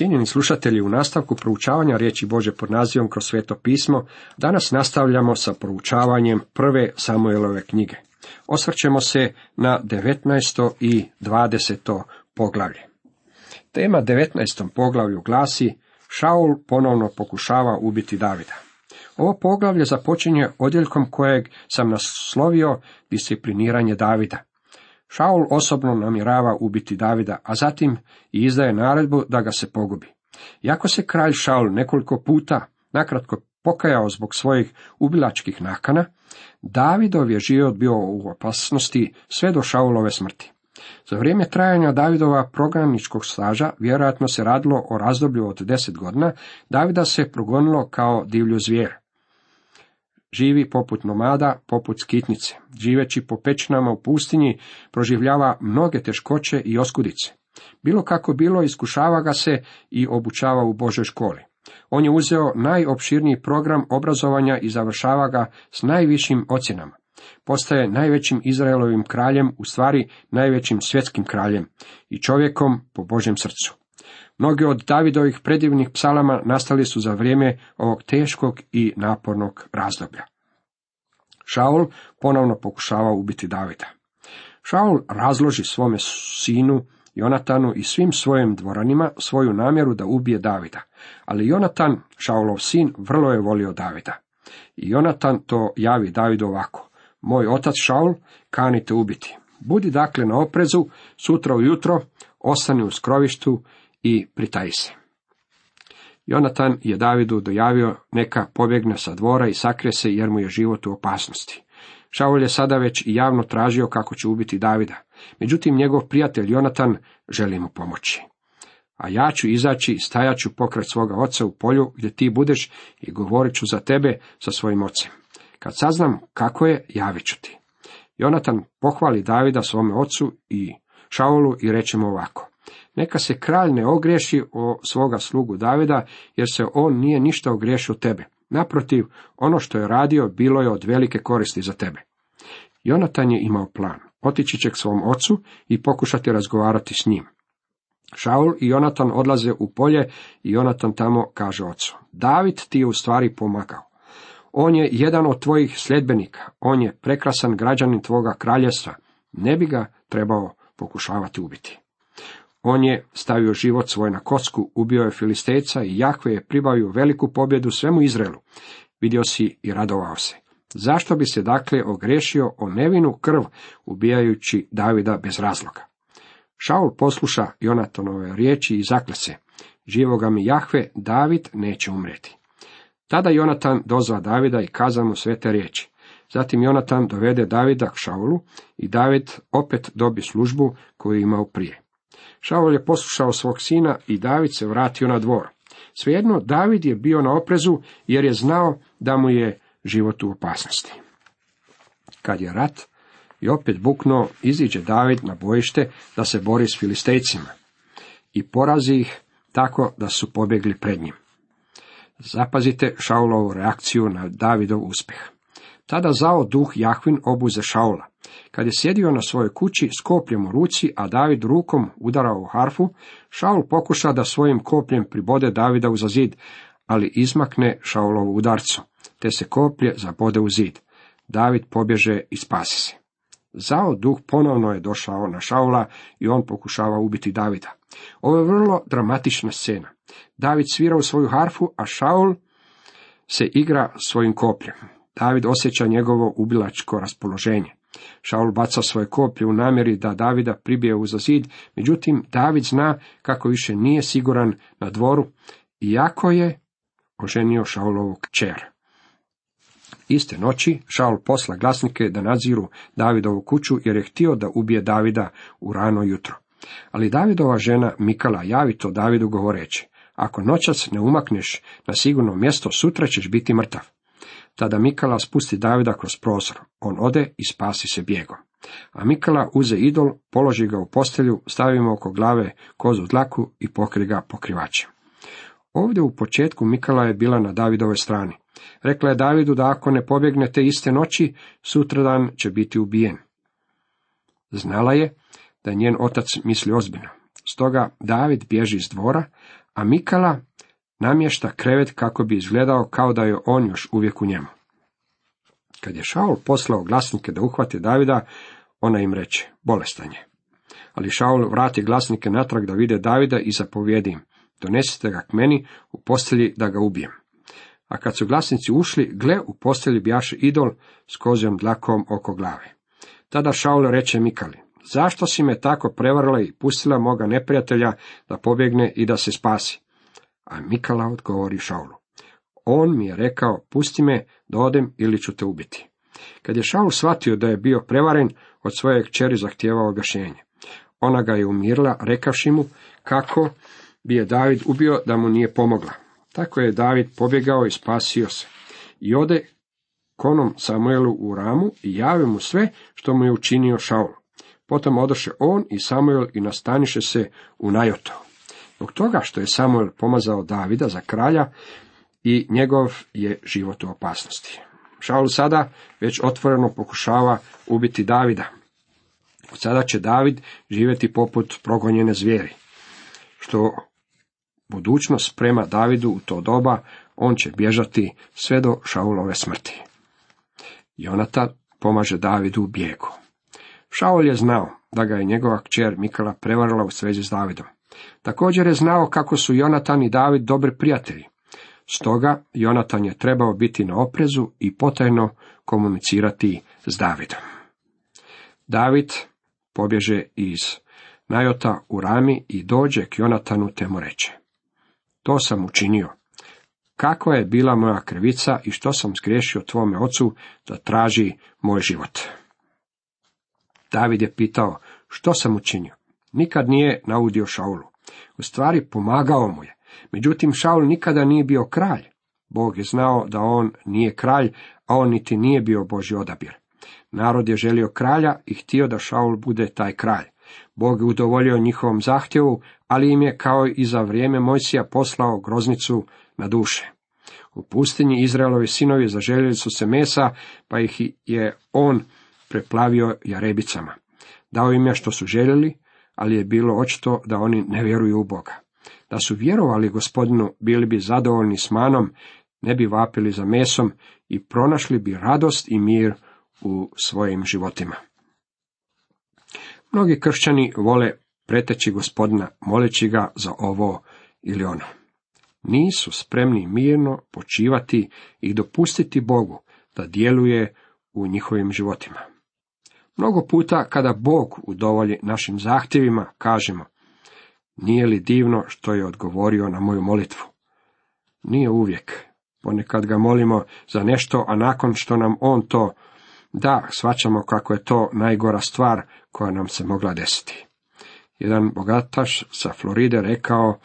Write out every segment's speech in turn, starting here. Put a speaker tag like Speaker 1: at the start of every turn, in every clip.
Speaker 1: Cijenjeni slušatelji, u nastavku proučavanja riječi Bože pod nazivom kroz sveto pismo, danas nastavljamo sa proučavanjem prve Samuelove knjige. Osvrćemo se na 19. i 20. poglavlje. Tema 19. poglavlju glasi Šaul ponovno pokušava ubiti Davida. Ovo poglavlje započinje odjeljkom kojeg sam naslovio discipliniranje Davida. Šaul osobno namjerava ubiti Davida, a zatim i izdaje naredbu da ga se pogubi. Iako se kralj Šaul nekoliko puta nakratko pokajao zbog svojih ubilačkih nakana, Davidov je život bio u opasnosti sve do Šaulove smrti. Za vrijeme trajanja Davidova programičkog staža, vjerojatno se radilo o razdoblju od deset godina, Davida se progonilo kao divlju zvijer. Živi poput nomada, poput skitnice. Živeći po pećinama u pustinji, proživljava mnoge teškoće i oskudice. Bilo kako bilo, iskušava ga se i obučava u Božoj školi. On je uzeo najopširniji program obrazovanja i završava ga s najvišim ocjenama. Postaje najvećim Izraelovim kraljem, u stvari najvećim svjetskim kraljem i čovjekom po Božjem srcu. Mnogi od Davidovih predivnih psalama nastali su za vrijeme ovog teškog i napornog razdoblja. Šaul ponovno pokušava ubiti Davida. Šaul razloži svome sinu Jonatanu i svim svojim dvoranima svoju namjeru da ubije Davida, ali Jonatan, Šaulov sin, vrlo je volio Davida. I Jonatan to javi Davidu ovako. Moj otac Šaul kanite ubiti. Budi dakle na oprezu, sutra ujutro, ostani u skrovištu i pritaji se. Jonatan je Davidu dojavio neka pobjegne sa dvora i sakrije se jer mu je život u opasnosti. Šaul je sada već i javno tražio kako će ubiti Davida. Međutim, njegov prijatelj Jonatan želi mu pomoći. A ja ću izaći i stajat ću pokraj svoga oca u polju gdje ti budeš i govorit ću za tebe sa svojim ocem. Kad saznam kako je, javit ću ti. Jonatan pohvali Davida svome ocu i Šaulu i reče mu ovako. Neka se kralj ne ogriješi o svoga slugu Davida, jer se on nije ništa ogriješio tebe. Naprotiv, ono što je radio bilo je od velike koristi za tebe. Jonatan je imao plan. Otići će k svom ocu i pokušati razgovarati s njim. Šaul i Jonatan odlaze u polje i Jonatan tamo kaže ocu. David ti je u stvari pomagao. On je jedan od tvojih sljedbenika. On je prekrasan građanin tvoga kraljevstva. Ne bi ga trebao pokušavati ubiti. On je stavio život svoj na kocku, ubio je Filistejca i Jahve je pribavio veliku pobjedu svemu Izraelu. Vidio si i radovao se. Zašto bi se dakle ogrešio o nevinu krv, ubijajući Davida bez razloga? Šaul posluša Jonatonove riječi i zakle se. Živoga mi Jahve, David neće umreti. Tada Jonatan dozva Davida i kaza mu sve te riječi. Zatim Jonatan dovede Davida k Šaulu i David opet dobi službu koju je imao prije. Šaul je poslušao svog sina i David se vratio na dvor. Svejedno, David je bio na oprezu jer je znao da mu je život u opasnosti. Kad je rat i opet buknuo, iziđe David na bojište da se bori s filistejcima i porazi ih tako da su pobjegli pred njim. Zapazite Šaulovu reakciju na Davidov uspjeh. Tada zao duh Jahvin obuze Šaula. Kad je sjedio na svojoj kući s kopljem u ruci, a David rukom udarao u harfu, Šaul pokuša da svojim kopljem pribode Davida uza zid, ali izmakne Šaulovu udarcu, te se koplje zabode u zid. David pobježe i spasi se. Zao duh ponovno je došao na Šaula i on pokušava ubiti Davida. Ovo je vrlo dramatična scena. David svira u svoju harfu, a Šaul se igra svojim kopljem. David osjeća njegovo ubilačko raspoloženje. Šaul baca svoje koplje u namjeri da Davida pribije uza zid, međutim David zna kako više nije siguran na dvoru, iako je oženio Šaulovu kćer. Iste noći Šaul posla glasnike da nadziru Davidovu kuću jer je htio da ubije Davida u rano jutro. Ali Davidova žena Mikala javi to Davidu govoreći, ako noćas ne umakneš na sigurno mjesto, sutra ćeš biti mrtav. Tada Mikala spusti Davida kroz prozor. On ode i spasi se bijegom. A Mikala uze idol, položi ga u postelju, stavi mu oko glave kozu dlaku i pokri ga pokrivačem. Ovdje u početku Mikala je bila na Davidovoj strani. Rekla je Davidu da ako ne pobjegne te iste noći, sutradan će biti ubijen. Znala je da njen otac misli ozbiljno. Stoga David bježi iz dvora, a Mikala namješta krevet kako bi izgledao kao da je on još uvijek u njemu. Kad je Šaul poslao glasnike da uhvate Davida, ona im reče, bolestan je. Ali Šaul vrati glasnike natrag da vide Davida i zapovijedi im, donesite ga k meni u postelji da ga ubijem. A kad su glasnici ušli, gle, u postelji bjaše idol s kozijom dlakom oko glave. Tada Šaul reče Mikali, zašto si me tako prevarila i pustila moga neprijatelja da pobjegne i da se spasi? A Mikala odgovori Šaulu, on mi je rekao, pusti me da odem ili ću te ubiti. Kad je Šaul shvatio da je bio prevaren, od svoje kćeri zahtijevao objašnjenje. Ona ga je umirila, rekavši mu kako bi je David ubio da mu nije pomogla. Tako je David pobjegao i spasio se. I ode konom Samuelu u ramu i javi mu sve što mu je učinio Šaul. Potom odoše on i Samuel i nastaniše se u Najoto. Zbog toga što je Samuel pomazao Davida za kralja i njegov je život u opasnosti. Šaul sada već otvoreno pokušava ubiti Davida. Od sada će David živjeti poput progonjene zvijeri. Što budućnost prema Davidu u to doba, on će bježati sve do Šaulove smrti. Jonata pomaže Davidu u bijegu. Šaul je znao da ga je njegova kćer Mikala prevarila u svezi s Davidom. Također je znao kako su Jonatan i David dobri prijatelji. Stoga Jonatan je trebao biti na oprezu i potajno komunicirati s Davidom. David pobježe iz Najota u Rami i dođe k Jonatanu te mu reče. To sam učinio. Kakva je bila moja krivica i što sam skriješio tvome ocu da traži moj život? David je pitao, što sam učinio? Nikad nije naudio Šaulu. U stvari pomagao mu je. Međutim, Šaul nikada nije bio kralj. Bog je znao da on nije kralj, a on niti nije bio Boži odabir. Narod je želio kralja i htio da Šaul bude taj kralj. Bog je udovoljio njihovom zahtjevu, ali im je kao i za vrijeme Mojsija poslao groznicu na duše. U pustinji Izraelovi sinovi zaželjeli su se mesa, pa ih je on preplavio jarebicama. Dao im je što su željeli, ali je bilo očito da oni ne vjeruju u Boga. Da su vjerovali gospodinu, bili bi zadovoljni s manom, ne bi vapili za mesom i pronašli bi radost i mir u svojim životima. Mnogi kršćani vole preteći gospodina, moleći ga za ovo ili ono. Nisu spremni mirno počivati i dopustiti Bogu da djeluje u njihovim životima. Mnogo puta kada Bog udovolji našim zahtjevima, kažemo, nije li divno što je odgovorio na moju molitvu? Nije uvijek. Ponekad ga molimo za nešto, a nakon što nam on to da, shvaćamo kako je to najgora stvar koja nam se mogla desiti. Jedan bogataš sa Floride rekao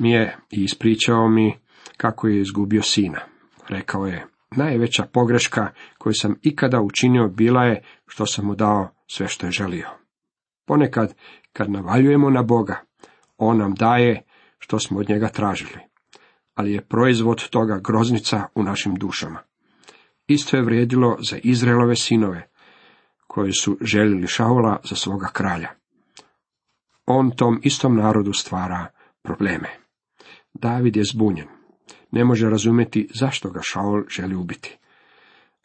Speaker 1: mi je i ispričao mi kako je izgubio sina. Rekao je, najveća pogreška koju sam ikada učinio bila je što sam mu dao sve što je želio. Ponekad, kad navaljujemo na Boga, On nam daje što smo od njega tražili, ali je proizvod toga groznica u našim dušama. Isto je vrijedilo za Izraelove sinove, koji su željeli Šaula za svoga kralja. On tom istom narodu stvara probleme. David je zbunjen. Ne može razumjeti zašto ga Šaul želi ubiti.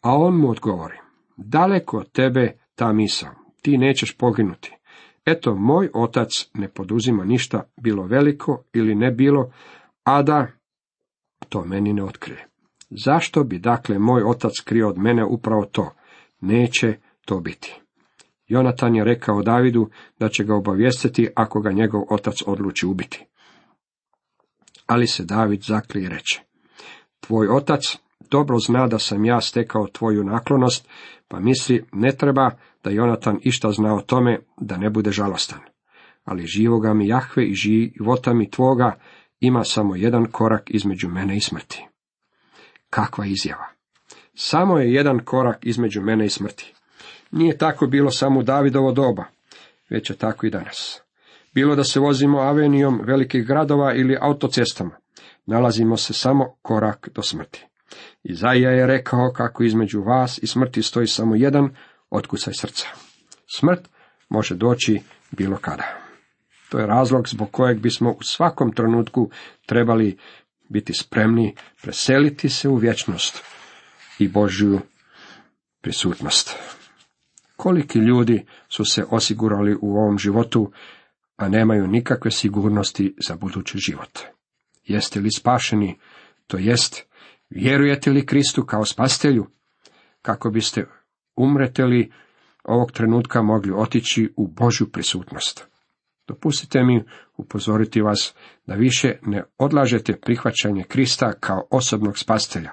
Speaker 1: A on mu odgovori, daleko od tebe ta misao, ti nećeš poginuti. Eto, moj otac ne poduzima ništa, bilo veliko ili ne bilo, a da to meni ne otkrije. Zašto bi dakle moj otac krio od mene upravo to? Neće to biti. Jonatan je rekao Davidu da će ga obavijestiti ako ga njegov otac odluči ubiti. Ali se David zakli i reče, tvoj otac dobro zna da sam ja stekao tvoju naklonost, pa misli ne treba da Jonatan išta zna o tome da ne bude žalostan. Ali živoga mi Jahve i života mi tvoga ima samo jedan korak između mene i smrti. Kakva izjava! Samo je jedan korak između mene i smrti. Nije tako bilo samo Davidovo doba, već je tako i danas. Bilo da se vozimo avenijom velikih gradova ili autocestama, nalazimo se samo korak do smrti. Izaija je rekao kako između vas i smrti stoji samo jedan otkucaj srca. Smrt može doći bilo kada. To je razlog zbog kojeg bismo u svakom trenutku trebali biti spremni preseliti se u vječnost i Božju prisutnost. Koliki ljudi su se osigurali u ovom životu, a nemaju nikakve sigurnosti za budući život. Jeste li spašeni, to jest, vjerujete li Kristu kao spastelju, kako biste umrete li ovog trenutka mogli otići u Božju prisutnost. Dopustite mi upozoriti vas da više ne odlažete prihvaćanje Krista kao osobnog spastelja.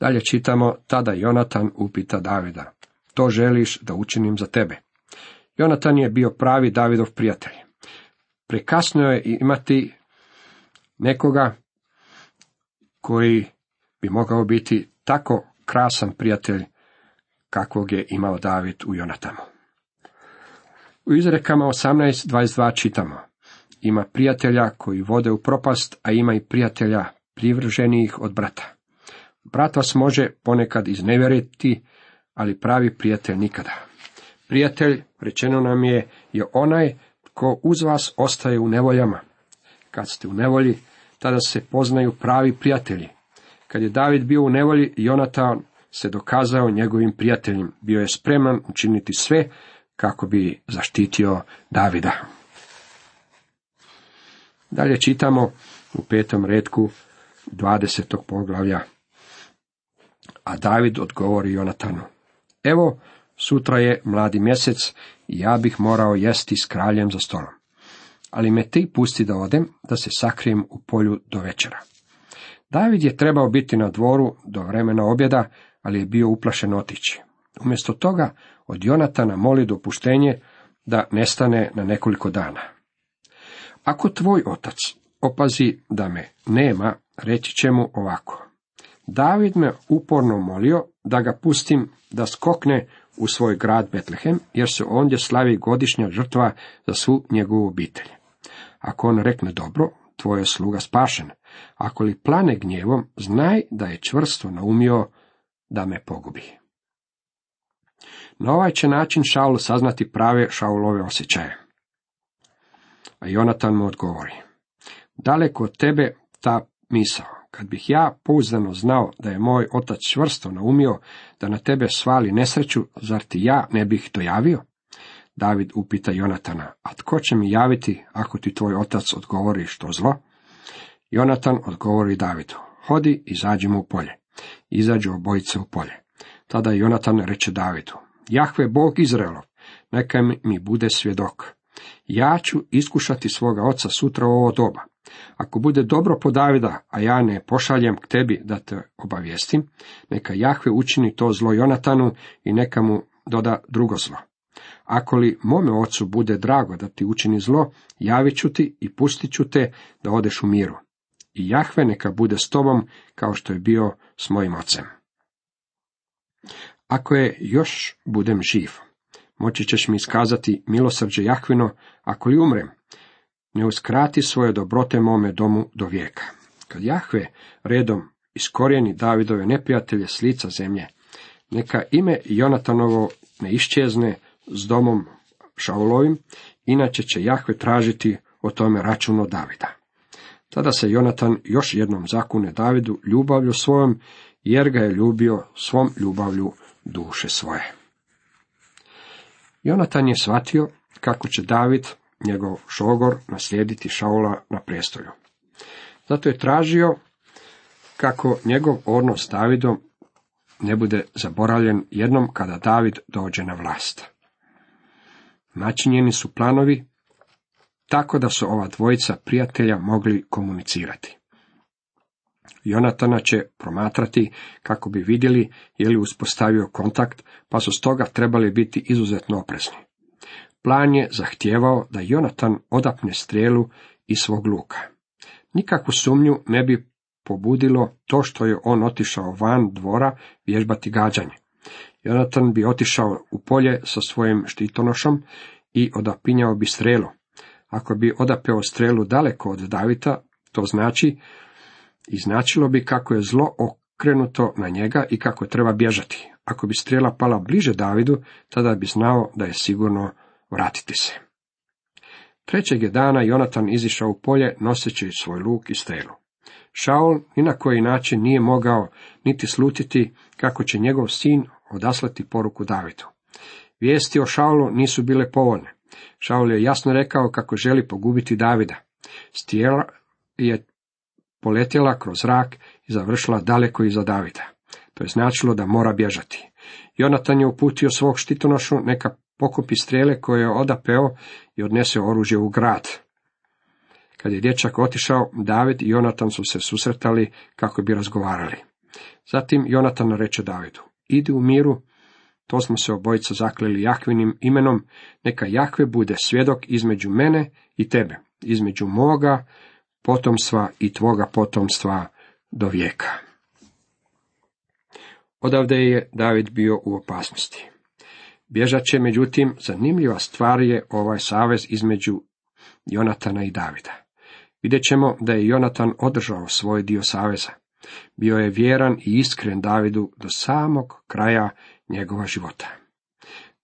Speaker 1: Dalje čitamo, tada Jonatan upita Davida, to želiš da učinim za tebe. Jonatan je bio pravi Davidov prijatelj. Prekasno je imati nekoga koji bi mogao biti tako krasan prijatelj kakvog je imao David u Jonatanu. U izrekama 18.22 čitamo. Ima prijatelja koji vode u propast, a ima i prijatelja privrženijih od brata. Brat vas može ponekad iznevjeriti, ali pravi prijatelj nikada. Prijatelj, rečeno nam je, je onaj tko uz vas ostaje u nevoljama. Kad ste u nevolji, tada se poznaju pravi prijatelji. Kad je David bio u nevolji, Jonatan se dokazao njegovim prijateljem. Bio je spreman učiniti sve kako bi zaštitio Davida. Dalje čitamo u petom redku 20. poglavlja. A David odgovori Jonatanu. Evo, sutra je mladi mjesec i ja bih morao jesti s kraljem za stolom. Ali me ti pusti da odem, da se sakrijem u polju do večera. David je trebao biti na dvoru do vremena objeda, ali je bio uplašen otići. Umjesto toga od Jonatana moli dopuštenje da nestane na nekoliko dana. Ako tvoj otac opazi da me nema, reći će mu ovako. David me uporno molio da ga pustim da skokne u svoj grad Betlehem, jer se ondje slavi godišnja žrtva za svu njegovu obitelj. Ako on rekne dobro, tvoj je sluga spašen. Ako li plane gnjevom, znaj da je čvrsto naumio da me pogubi. Na ovaj će način Šaul saznati prave Šaulove osjećaje. A Jonatan mu odgovori. Daleko od tebe ta misao. Kad bih ja pouzdano znao da je moj otac čvrsto naumio da na tebe svali nesreću, zar ti ja ne bih dojavio? David upita Jonatana, a tko će mi javiti ako ti tvoj otac odgovori što zlo? Jonatan odgovori Davidu, hodi i zađi mu u polje. Izađu obojice u polje. Tada Jonatan reče Davidu, Jahve Bog Izraelov, neka mi bude svjedok. Ja ću iskušati svoga oca sutra u ovo doba. Ako bude dobro po Davida, a ja ne pošaljem k tebi da te obavijestim, neka Jahve učini to zlo Jonatanu i neka mu doda drugo zlo. Ako li mome ocu bude drago da ti učini zlo, javit ću ti i pustit ću te da odeš u miru. I Jahve neka bude s tobom kao što je bio s mojim ocem. Ako je još budem živ, moći ćeš mi iskazati milosrđe Jahvino, ako li umrem, ne uskrati svoje dobrote mome domu do vijeka. Kad Jahve redom iskorijeni Davidove neprijatelje s lica zemlje, neka ime Jonatanovo ne iščezne s domom Šaulovim, inače će Jahve tražiti o tome račun od Davida. Tada se Jonatan još jednom zakune Davidu ljubavlju svojom, jer ga je ljubio svom ljubavlju duše svoje. Jonatan je shvatio kako će David, njegov šogor, naslijediti Šaula na prestolju. Zato je tražio kako njegov odnos s Davidom ne bude zaboravljen jednom kada David dođe na vlast. Načinjeni su planovi tako da su ova dvojica prijatelja mogli komunicirati. Jonatana će promatrati kako bi vidjeli je li uspostavio kontakt, pa su stoga trebali biti izuzetno oprezni. Plan je zahtijevao da Jonatan odapne strelu iz svog luka. Nikakvu sumnju ne bi pobudilo to što je on otišao van dvora vježbati gađanje. Jonatan bi otišao u polje sa svojim štitonošom i odapinjao bi strelu. Ako bi odapeo strelu daleko od Davita, to znači i značilo bi kako je zlo okrenuto na njega i kako treba bježati. Ako bi strela pala bliže Davidu, tada bi znao da je sigurno vratiti se. Trećeg je dana Jonatan izišao u polje noseći svoj luk i strelu. Šaul ni na koji način nije mogao niti slutiti kako će njegov sin odaslati poruku Davidu. Vijesti o Šaulu nisu bile povoljne. Šaul je jasno rekao kako želi pogubiti Davida. Stijela je poletjela kroz zrak i završila daleko iza Davida. To je značilo da mora bježati. Jonatan je uputio svog štitonošu neka pokupi strele koje je odapeo i odnese oružje u grad. Kad je dječak otišao, David i Jonatan su se susretali kako bi razgovarali. Zatim Jonatan reče Davidu, idi u miru, to smo se obojica zakleli Jahvinim imenom, neka Jahve bude svjedok između mene i tebe, između moga potomstva i tvoga potomstva do vijeka. Odavde je David bio u opasnosti. Bježat će, međutim, zanimljiva stvar je ovaj savez između Jonatana i Davida. Vidjet ćemo da je Jonatan održao svoj dio saveza. Bio je vjeran i iskren Davidu do samog kraja njegova života.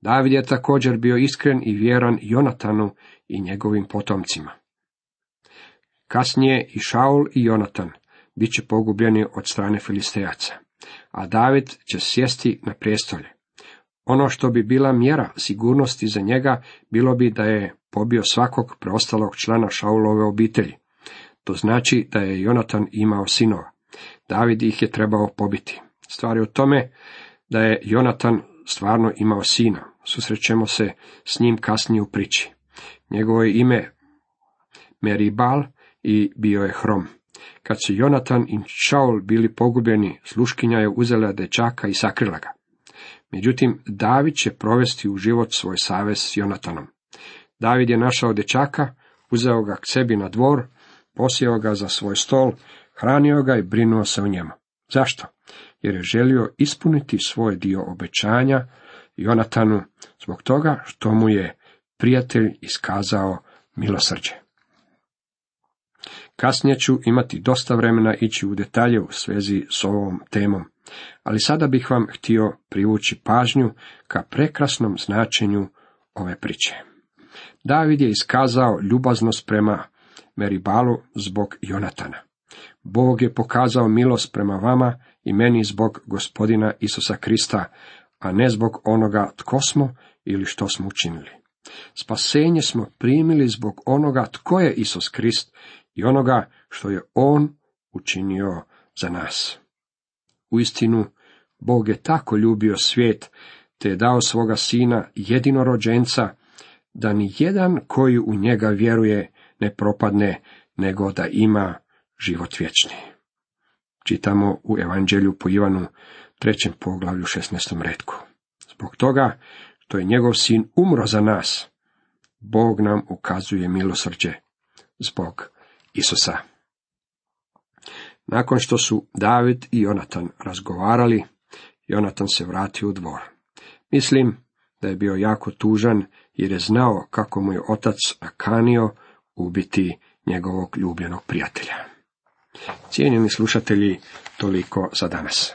Speaker 1: David je također bio iskren i vjeran Jonatanu i njegovim potomcima. Kasnije i Šaul i Jonatan bit će pogubljeni od strane Filistejaca, a David će sjesti na prijestolje. Ono što bi bila mjera sigurnosti za njega bilo bi da je pobio svakog preostalog člana Šaulove obitelji. To znači da je Jonatan imao sinova. David ih je trebao pobiti. Stvar je u tome da je Jonatan stvarno imao sina. Susrećemo se s njim kasnije u priči. Njegovo je ime Meribal i bio je hrom. Kad su Jonatan i Šaul bili pogubljeni, sluškinja je uzela dečaka i sakrila ga. Međutim, David će provesti u život svoj savez s Jonatanom. David je našao dečaka, uzeo ga k sebi na dvor, posijao ga za svoj stol, hranio ga i brinuo se o njemu. Zašto? Jer je želio ispuniti svoj dio obećanja Jonatanu zbog toga što mu je prijatelj iskazao milosrđe. Kasnije ću imati dosta vremena ići u detalje u svezi s ovom temom, ali sada bih vam htio privući pažnju ka prekrasnom značenju ove priče. David je iskazao ljubaznost prema Meribalu zbog Jonatana. Bog je pokazao milost prema vama i meni zbog gospodina Isusa Krista, a ne zbog onoga tko smo ili što smo učinili. Spasenje smo primili zbog onoga tko je Isus Krist i onoga što je On učinio za nas. Uistinu, Bog je tako ljubio svijet, te je dao svoga sina jedinorođenca, da ni jedan koji u njega vjeruje ne propadne, nego da ima život vječni. Čitamo u Evanđelju po Ivanu, trećem poglavlju, 16. redku. Zbog toga, što je njegov sin umro za nas, Bog nam ukazuje milosrđe zbog Isusa. Nakon što su David i Jonatan razgovarali, Jonatan se vratio u dvor. Mislim da je bio jako tužan jer je znao kako mu je otac nakanio ubiti njegovog ljubljenog prijatelja. Cijenjeni slušatelji, toliko za danas.